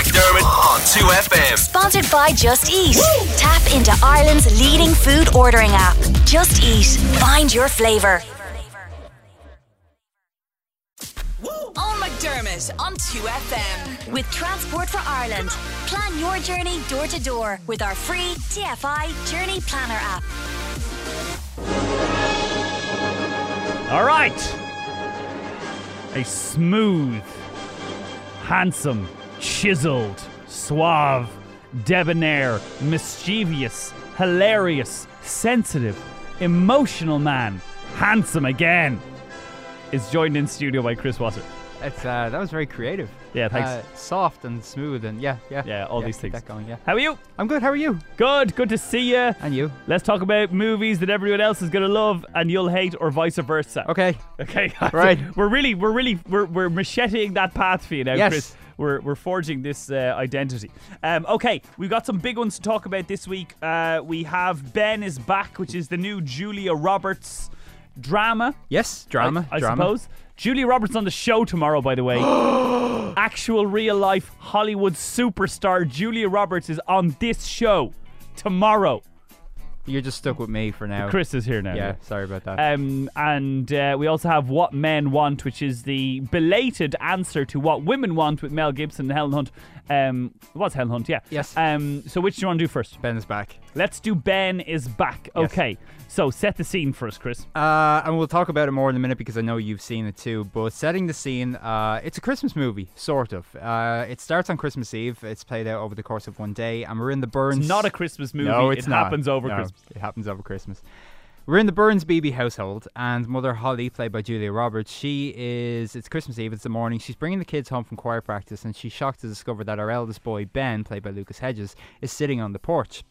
McDermott on 2FM. Sponsored by Just Eat. Tap into Ireland's leading food ordering app. Just Eat. Find your flavour. On McDermott on 2FM. With Transport for Ireland. Plan your journey door to door with our free TFI Journey Planner app. All right. A smooth, handsome, chiseled, suave, debonair, mischievous, hilarious, sensitive, emotional man, handsome again, is joined in studio by Chris Wasser. It's uh, that was very creative. Yeah, thanks. Uh, soft and smooth and yeah, yeah. Yeah, all these things. That going, yeah. How are you? I'm good. How are you? Good, good to see you. And you? Let's talk about movies that everyone else is going to love and you'll hate, or vice versa. Okay. Okay. Right. we're really, we're really, we're, we're macheting that path for you now, Yes. Chris. We're, we're forging this uh, identity. Um, okay, we've got some big ones to talk about this week. Uh, we have Ben is back, which is the new Julia Roberts drama. Yes, drama. I, I drama. suppose. Julia Roberts on the show tomorrow, by the way. Actual real life Hollywood superstar Julia Roberts is on this show tomorrow. You're just stuck with me for now. Chris is here now. Yeah, sorry about that. Um, and uh, we also have What Men Want, which is the belated answer to What Women Want with Mel Gibson and Helen Hunt. Um, it was Helen Hunt, yeah. Yes. Um, so which do you want to do first? ben is back. Let's do Ben is back. Yes. Okay. So set the scene for us, Chris. Uh, and we'll talk about it more in a minute because I know you've seen it too. But setting the scene, uh, it's a Christmas movie, sort of. Uh, it starts on Christmas Eve. It's played out over the course of one day, and we're in the Burns. It's not a Christmas movie. No, it's it not. happens over No, Christmas. It happens over Christmas. We're in the Burns Beeby household, and Mother Holly, played by Julia Roberts, she is. It's Christmas Eve. It's the morning. She's bringing the kids home from choir practice, and she's shocked to discover that our eldest boy Ben, played by Lucas Hedges, is sitting on the porch.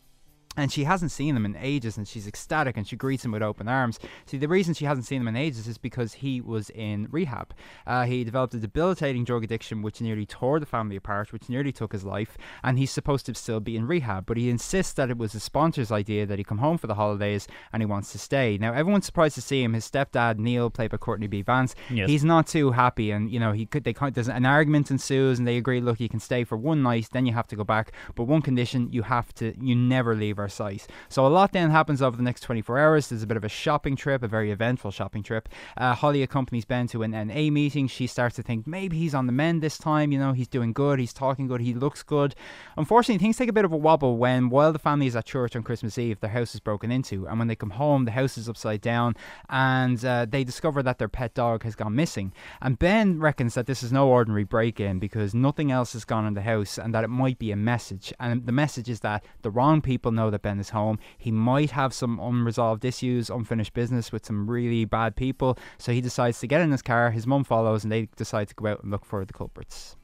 And she hasn't seen him in ages, and she's ecstatic, and she greets him with open arms. See, the reason she hasn't seen him in ages is because he was in rehab. Uh, he developed a debilitating drug addiction, which nearly tore the family apart, which nearly took his life, and he's supposed to still be in rehab. But he insists that it was his sponsor's idea that he come home for the holidays, and he wants to stay. Now, everyone's surprised to see him. His stepdad Neil, played by Courtney B. Vance, Yes. he's not too happy, and you know he could. They kind there's an argument ensues, and they agree. Look, you can stay for one night, then you have to go back, but one condition: you have to, you never leave our sight. So a lot then happens over the next 24 hours. There's a bit of a shopping trip, a very eventful shopping trip. Uh, Holly accompanies Ben to an NA meeting. She starts to think maybe he's on the mend this time. You know, he's doing good, he's talking good, he looks good. Unfortunately, things take a bit of a wobble when, while the family is at church on Christmas Eve, their house is broken into, and when they come home, the house is upside down, and uh, they discover that their pet dog has gone missing. And Ben reckons that this is no ordinary break-in because nothing else has gone in the house, and that it might be a message. And the message is that the wrong people know that Ben is home. He might have some unresolved issues, unfinished business with some really bad people. So he decides to get in his car. His mum follows, and they decide to go out and look for the culprits.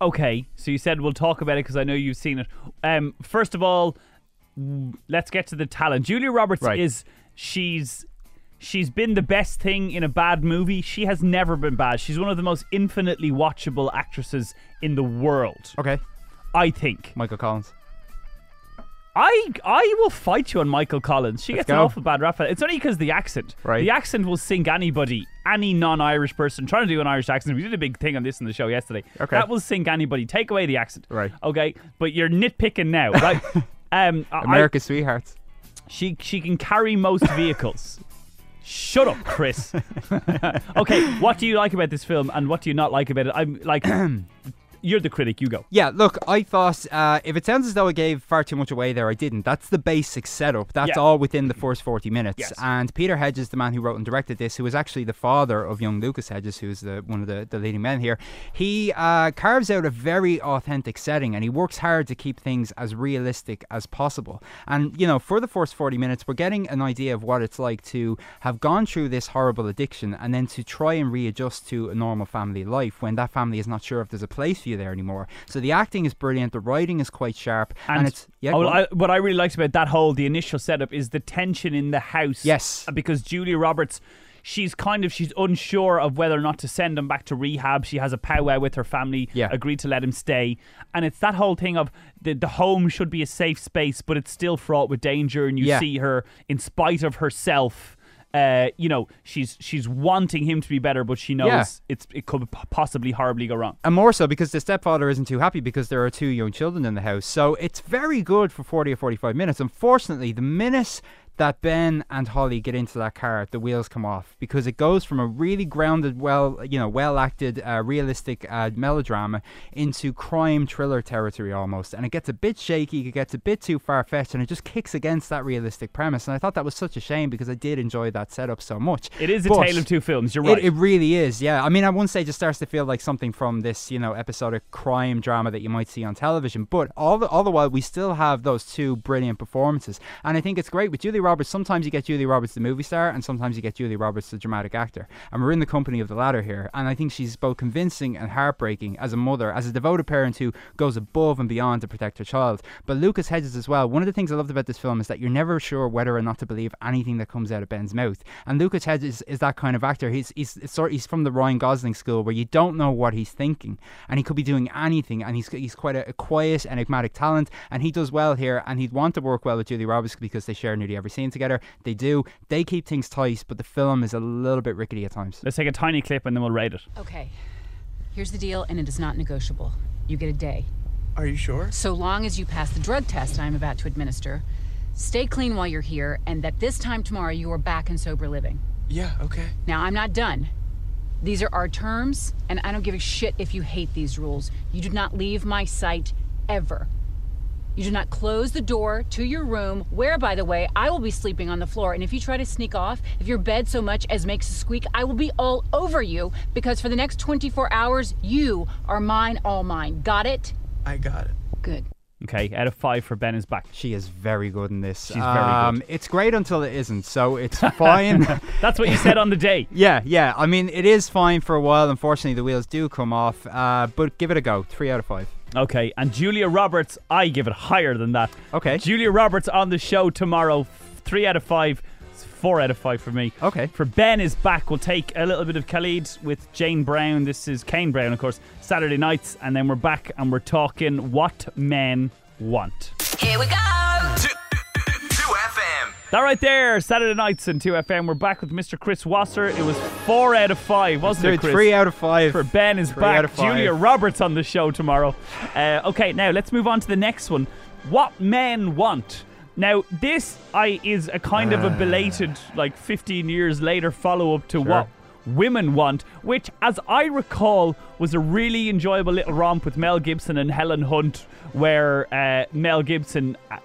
Okay, so you said we'll talk about it because I know you've seen it. Um, first of all, let's get to the talent. Julia Roberts Right. is she's she's been the best thing in a bad movie. She has never been bad. She's one of the most infinitely watchable actresses in the world. Okay, I think. Michael Collins. I I will fight you on Michael Collins. She Let's gets an awful bad rap. It's only because the accent. Right. The accent will sink anybody, any non-Irish person trying to do an Irish accent. We did a big thing on this in the show yesterday. Okay. That will sink anybody. Take away the accent. Right. Okay. But you're nitpicking now, right? um, I- America's Sweethearts. she she can carry most vehicles. Shut up, Chris. okay, what do you like about this film, and what do you not like about it? I'm like, you're the critic. You go. Yeah, look, I thought uh, if it sounds as though I gave far too much away there, I didn't. That's the basic setup. That's Yeah. all within the first 40 minutes. Yes. And Peter Hedges, the man who wrote and directed this, who was actually the father of young Lucas Hedges, who's the, one of the, the leading men here, he uh, carves out a very authentic setting and he works hard to keep things as realistic as possible. And, you know, for the first 40 minutes, we're getting an idea of what it's like to have gone through this horrible addiction and then to try and readjust to a normal family life when that family is not sure if there's a place for you there anymore. So the acting is brilliant, the writing is quite sharp, and, it's yeah. oh. I, what I really liked about that whole the initial setup is the tension in the house. Yes. Uh, because Julia Roberts. She's kind of she's unsure of whether or not to send him back to rehab. She has a powwow with her family, Yeah. agreed to let him stay, and it's that whole thing of the the home should be a safe space, but it's still fraught with danger, and you Yeah. see her in spite of herself. Uh, you know, she's she's wanting him to be better, but she knows Yeah. it's it could possibly horribly go wrong. And more so because the stepfather isn't too happy because there are two young children in the house. So it's very good for 40 or 45 minutes. Unfortunately, the minute that Ben and Holly get into that car, the wheels come off because it goes from a really grounded, well, you know, well acted, uh, realistic uh, melodrama into crime thriller territory almost. And it gets a bit shaky, it gets a bit too far fetched, and it just kicks against that realistic premise. And I thought that was such a shame because I did enjoy that setup so much. It is a But- tale of two films. You're it, right. it really is, yeah. I mean, at one stage, it just starts to feel like something from this, you know, episodic crime drama that you might see on television. But all the, all the while, we still have those two brilliant performances, and I think it's great with Julie Roberts. Sometimes you get Julie Roberts, the movie star, and sometimes you get Julie Roberts, the dramatic actor. And we're in the company of the latter here, and I think she's both convincing and heartbreaking as a mother, as a devoted parent who goes above and beyond to protect her child. But Lucas Hedges as well. One of the things I loved about this film is that you're never sure whether or not to believe anything that comes out of Ben's mouth. And Lucas Hedges is that kind of actor. He's he's sort he's from the Ryan Gosling school where you don't know what he's thinking, and he could be doing anything. And he's he's quite a, a quiet, enigmatic talent, and he does well here. And he'd want to work well with Julie Roberts because they share nearly every scene together. They do. They keep things tight, but the film is a little bit rickety at times. Let's take a tiny clip and then we'll rate it. Okay. Here's the deal, and it is not negotiable. You get a day. Are you sure? So long as you pass the drug test I'm about to administer, stay clean while you're here, and that this time tomorrow you are back in sober living. Yeah, okay. Now, I'm not done. These are our terms, and I don't give a shit if you hate these rules. You do not leave my sight ever. You do not close the door to your room, where, by the way, I will be sleeping on the floor. And if you try to sneak off, if your bed so much as makes a squeak, I will be all over you because for the next 24 hours, you are mine, all mine. Got it? I got it. Good. Okay, out of five for Ben is back. She is very good in this. She's very good. It's great until it isn't, so it's fine. That's what you said on the day. Yeah, yeah. I mean, it is fine for a while. Unfortunately, the wheels do come off. Uh, but give it a go. Three out of five. Okay, and Julia Roberts, I give it higher than that. Okay. Julia Roberts on the show tomorrow, three out of five. It's four out of five for me. Okay. For Ben is back. We'll take a little bit of Khalid with Kane Brown. This is Kane Brown, of course, Saturday nights, and then we're back and we're talking what men want. Here we go. 2 FM. That right there, Saturday nights and 2FM. We're back with Mr. Chris Wasser. It was four out of five, wasn't it, Chris? three out of five. for Ben is Three back. out of five. Julia Roberts on the show tomorrow. Uh, okay, now let's move on to the next one. What men want. Now, this I is a kind of a belated, like 15 years later follow up to what women want, which, as I recall, was a really enjoyable little romp with Mel Gibson and Helen Hunt, where uh, Mel Gibson uh,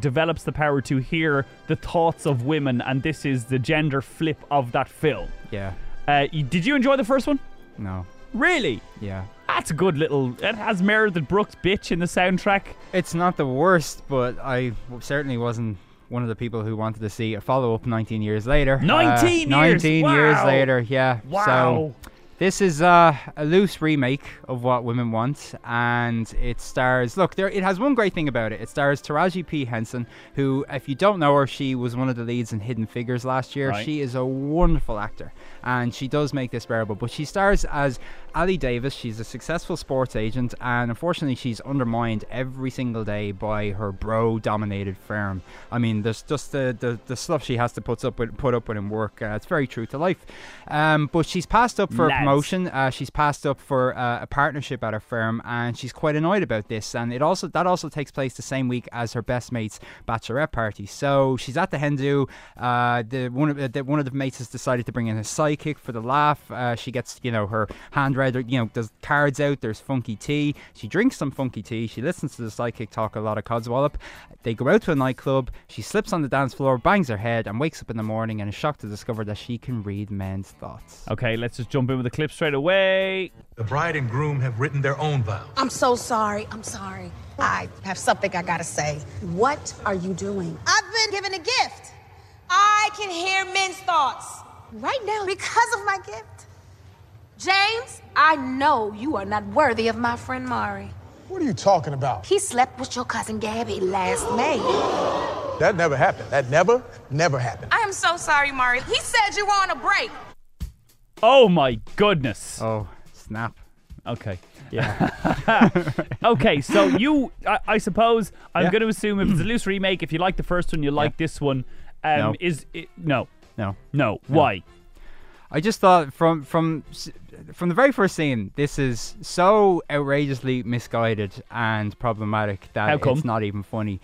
develops the power to hear the thoughts of women, and this is the gender flip of that film. Yeah. Uh, did you enjoy the first one? No. Really? Yeah. That's a good little. It has Meredith Brooks' bitch in the soundtrack. It's not the worst, but I certainly wasn't one of the people who wanted to see a follow up 19 years later. 19 uh, years? 19 years later, yeah. Wow. So this is uh, a loose remake of What Women Want, and it stars. Look, there. It has one great thing about it. It stars Taraji P Henson, who, if you don't know her, she was one of the leads in Hidden Figures last year. Right. She is a wonderful actor, and she does make this bearable. But she stars as Ali Davis. She's a successful sports agent, and unfortunately, she's undermined every single day by her bro-dominated firm. I mean, there's just the, the, the stuff she has to put up with, put up with in work. Uh, it's very true to life. Um, but she's passed up for. Promotion. Uh, she's passed up for uh, a partnership at her firm, and she's quite annoyed about this. And it also that also takes place the same week as her best mate's bachelorette party. So she's at the hen do. Uh, the one of uh, the, one of the mates has decided to bring in a psychic for the laugh. Uh, she gets you know her hand. You know, there's cards out. There's funky tea. She drinks some funky tea. She listens to the psychic talk a lot of codswallop. They go out to a nightclub. She slips on the dance floor, bangs her head, and wakes up in the morning and is shocked to discover that she can read men's thoughts. Okay, let's just jump in with the clip straight away. The bride and groom have written their own vows. I'm so sorry. I'm sorry. I have something I gotta say. What are you doing? I've been given a gift. I can hear men's thoughts Right now, because of my gift. James, I know you are not worthy of my friend Mari. What are you talking about? He slept with your cousin Gabby last May. That never happened. That never, never happened. I am so sorry, Mari. He said you were on a break. Oh my goodness. Oh, snap. Okay. Yeah. Okay, so you, I, I suppose, I'm Yeah. going to assume if it's a loose remake, if you like the first one, you like this one. Um, No. Is it, no. No. No. Why? I just thought from from from the very first scene, this is so outrageously misguided and problematic that it's not even funny.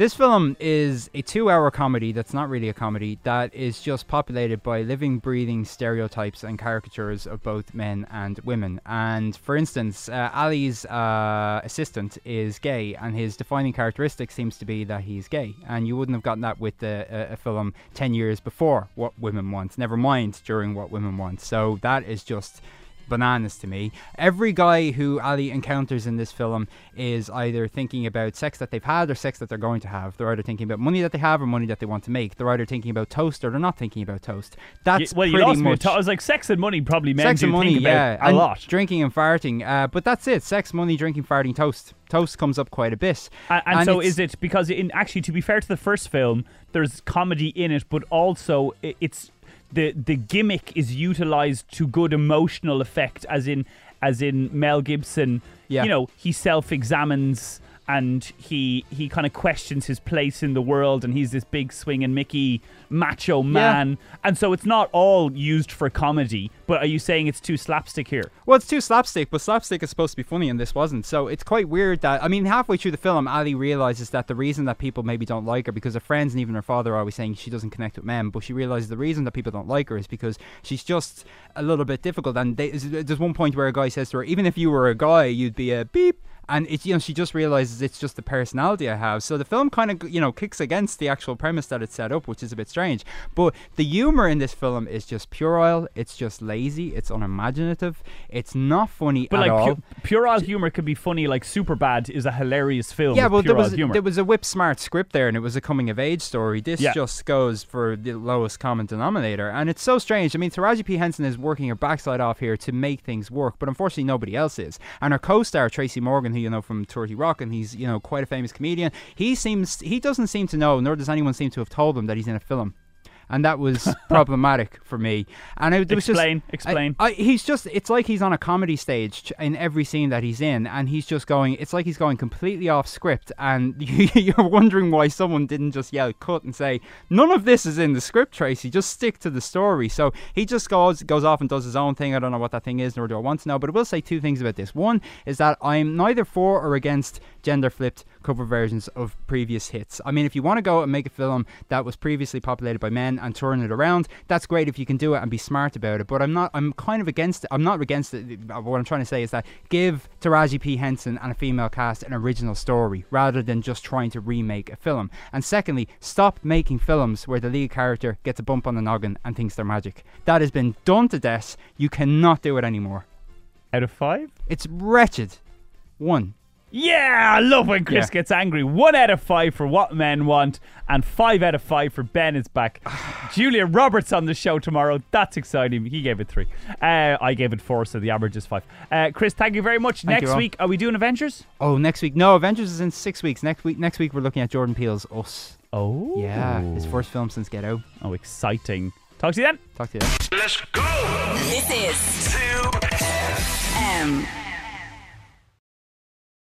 This film is a two-hour comedy that's not really a comedy that is just populated by living, breathing stereotypes and caricatures of both men and women. And for instance, uh, Ali's uh, assistant is gay, and his defining characteristic seems to be that he's gay. And you wouldn't have gotten that with the, a, a film ten years before What Women Want. Never mind during What Women Want. So that is just bananas to me. Every guy who Ali encounters in this film is either thinking about sex that they've had or sex that they're going to have. They're either thinking about money that they have or money that they want to make. They're either thinking about toast or they're not thinking about toast. That's Y- well, you pretty lost me. much to- I was like, sex and money probably men sex and money, yeah, a and lot. Drinking and farting, uh, but that's it. Sex, money, drinking, farting, toast. Toast comes up quite a bit. And, and, so is it because in actually to be fair to the first film, there's comedy in it, but also it's the the gimmick is utilized to good emotional effect, as in as in Mel Gibson. Yeah. You know, he self examines and he he kind of questions his place in the world, and he's this big swinging Mickey macho man, and so it's not all used for comedy. But are you saying it's too slapstick here? Well, it's too slapstick, but slapstick is supposed to be funny, and this wasn't. So it's quite weird that I mean, halfway through the film, Ali realizes that the reason that people maybe don't like her because her friends and even her father are always saying she doesn't connect with men, but she realizes the reason that people don't like her is because she's just a little bit difficult. And they, there's one point where a guy says to her, "Even if you were a guy, you'd be a beep." And it's you know she just realizes it's just the personality I have. So the film kind of you know kicks against the actual premise that it's set up, which is a bit strange. But the humor in this film is just puerile. It's just lazy. It's unimaginative. It's not funny at all. But at like all. pu- puerile humor could be funny. Like Superbad is a hilarious film. Yeah, well, there was humor. there was a whip smart script there, and it was a coming of age story. This Yeah. just goes for the lowest common denominator, and it's so strange. I mean, Taraji P Henson is working her backside off here to make things work, but unfortunately, nobody else is. And her co-star Tracy Morgan, who you know from Thirty Rock, and he's you know quite a famous comedian. He seems he doesn't seem to know, nor does anyone seem to have told him that he's in a film. And that was problematic for me. And it, it was Explain, just, explain. I, I, he's just, it's like he's on a comedy stage in every scene that he's in, and he's just going, it's like he's going completely off script, and you're wondering why someone didn't just yell cut and say, none of this is in the script, Tracy, just stick to the story. So he just goes, goes off and does his own thing. I don't know what that thing is, nor do I want to know, but I will say two things about this. One is that I'm neither for or against gender flipped cover versions of previous hits. I mean, if you want to go and make a film that was previously populated by men and turn it around, that's great if you can do it and be smart about it. But I'm not. I'm kind of against it. I'm not against it. Uh, what I'm trying to say is that give Taraji P Henson and a female cast an original story rather than just trying to remake a film. And secondly, stop making films where the lead character gets a bump on the noggin and thinks they're magic. That has been done to death. You cannot do it anymore. Out of five? It's wretched. One. Yeah, I love when Chris Yeah. gets angry. One out of five for what men want, and five out of five for Ben is back. Julia Roberts on the show tomorrow. That's exciting. He gave it three. Uh, I gave it four, so the average is five. Uh, Chris, thank you very much. Thank Next week, are we doing Avengers? Oh, next week? No, Avengers is in six weeks. Next week, next week we're looking at Jordan Peele's Us. Oh, Yeah, his first film since Get Out. Oh, exciting. Talk to you then. Talk to you. then. Let's go. This is 2 M.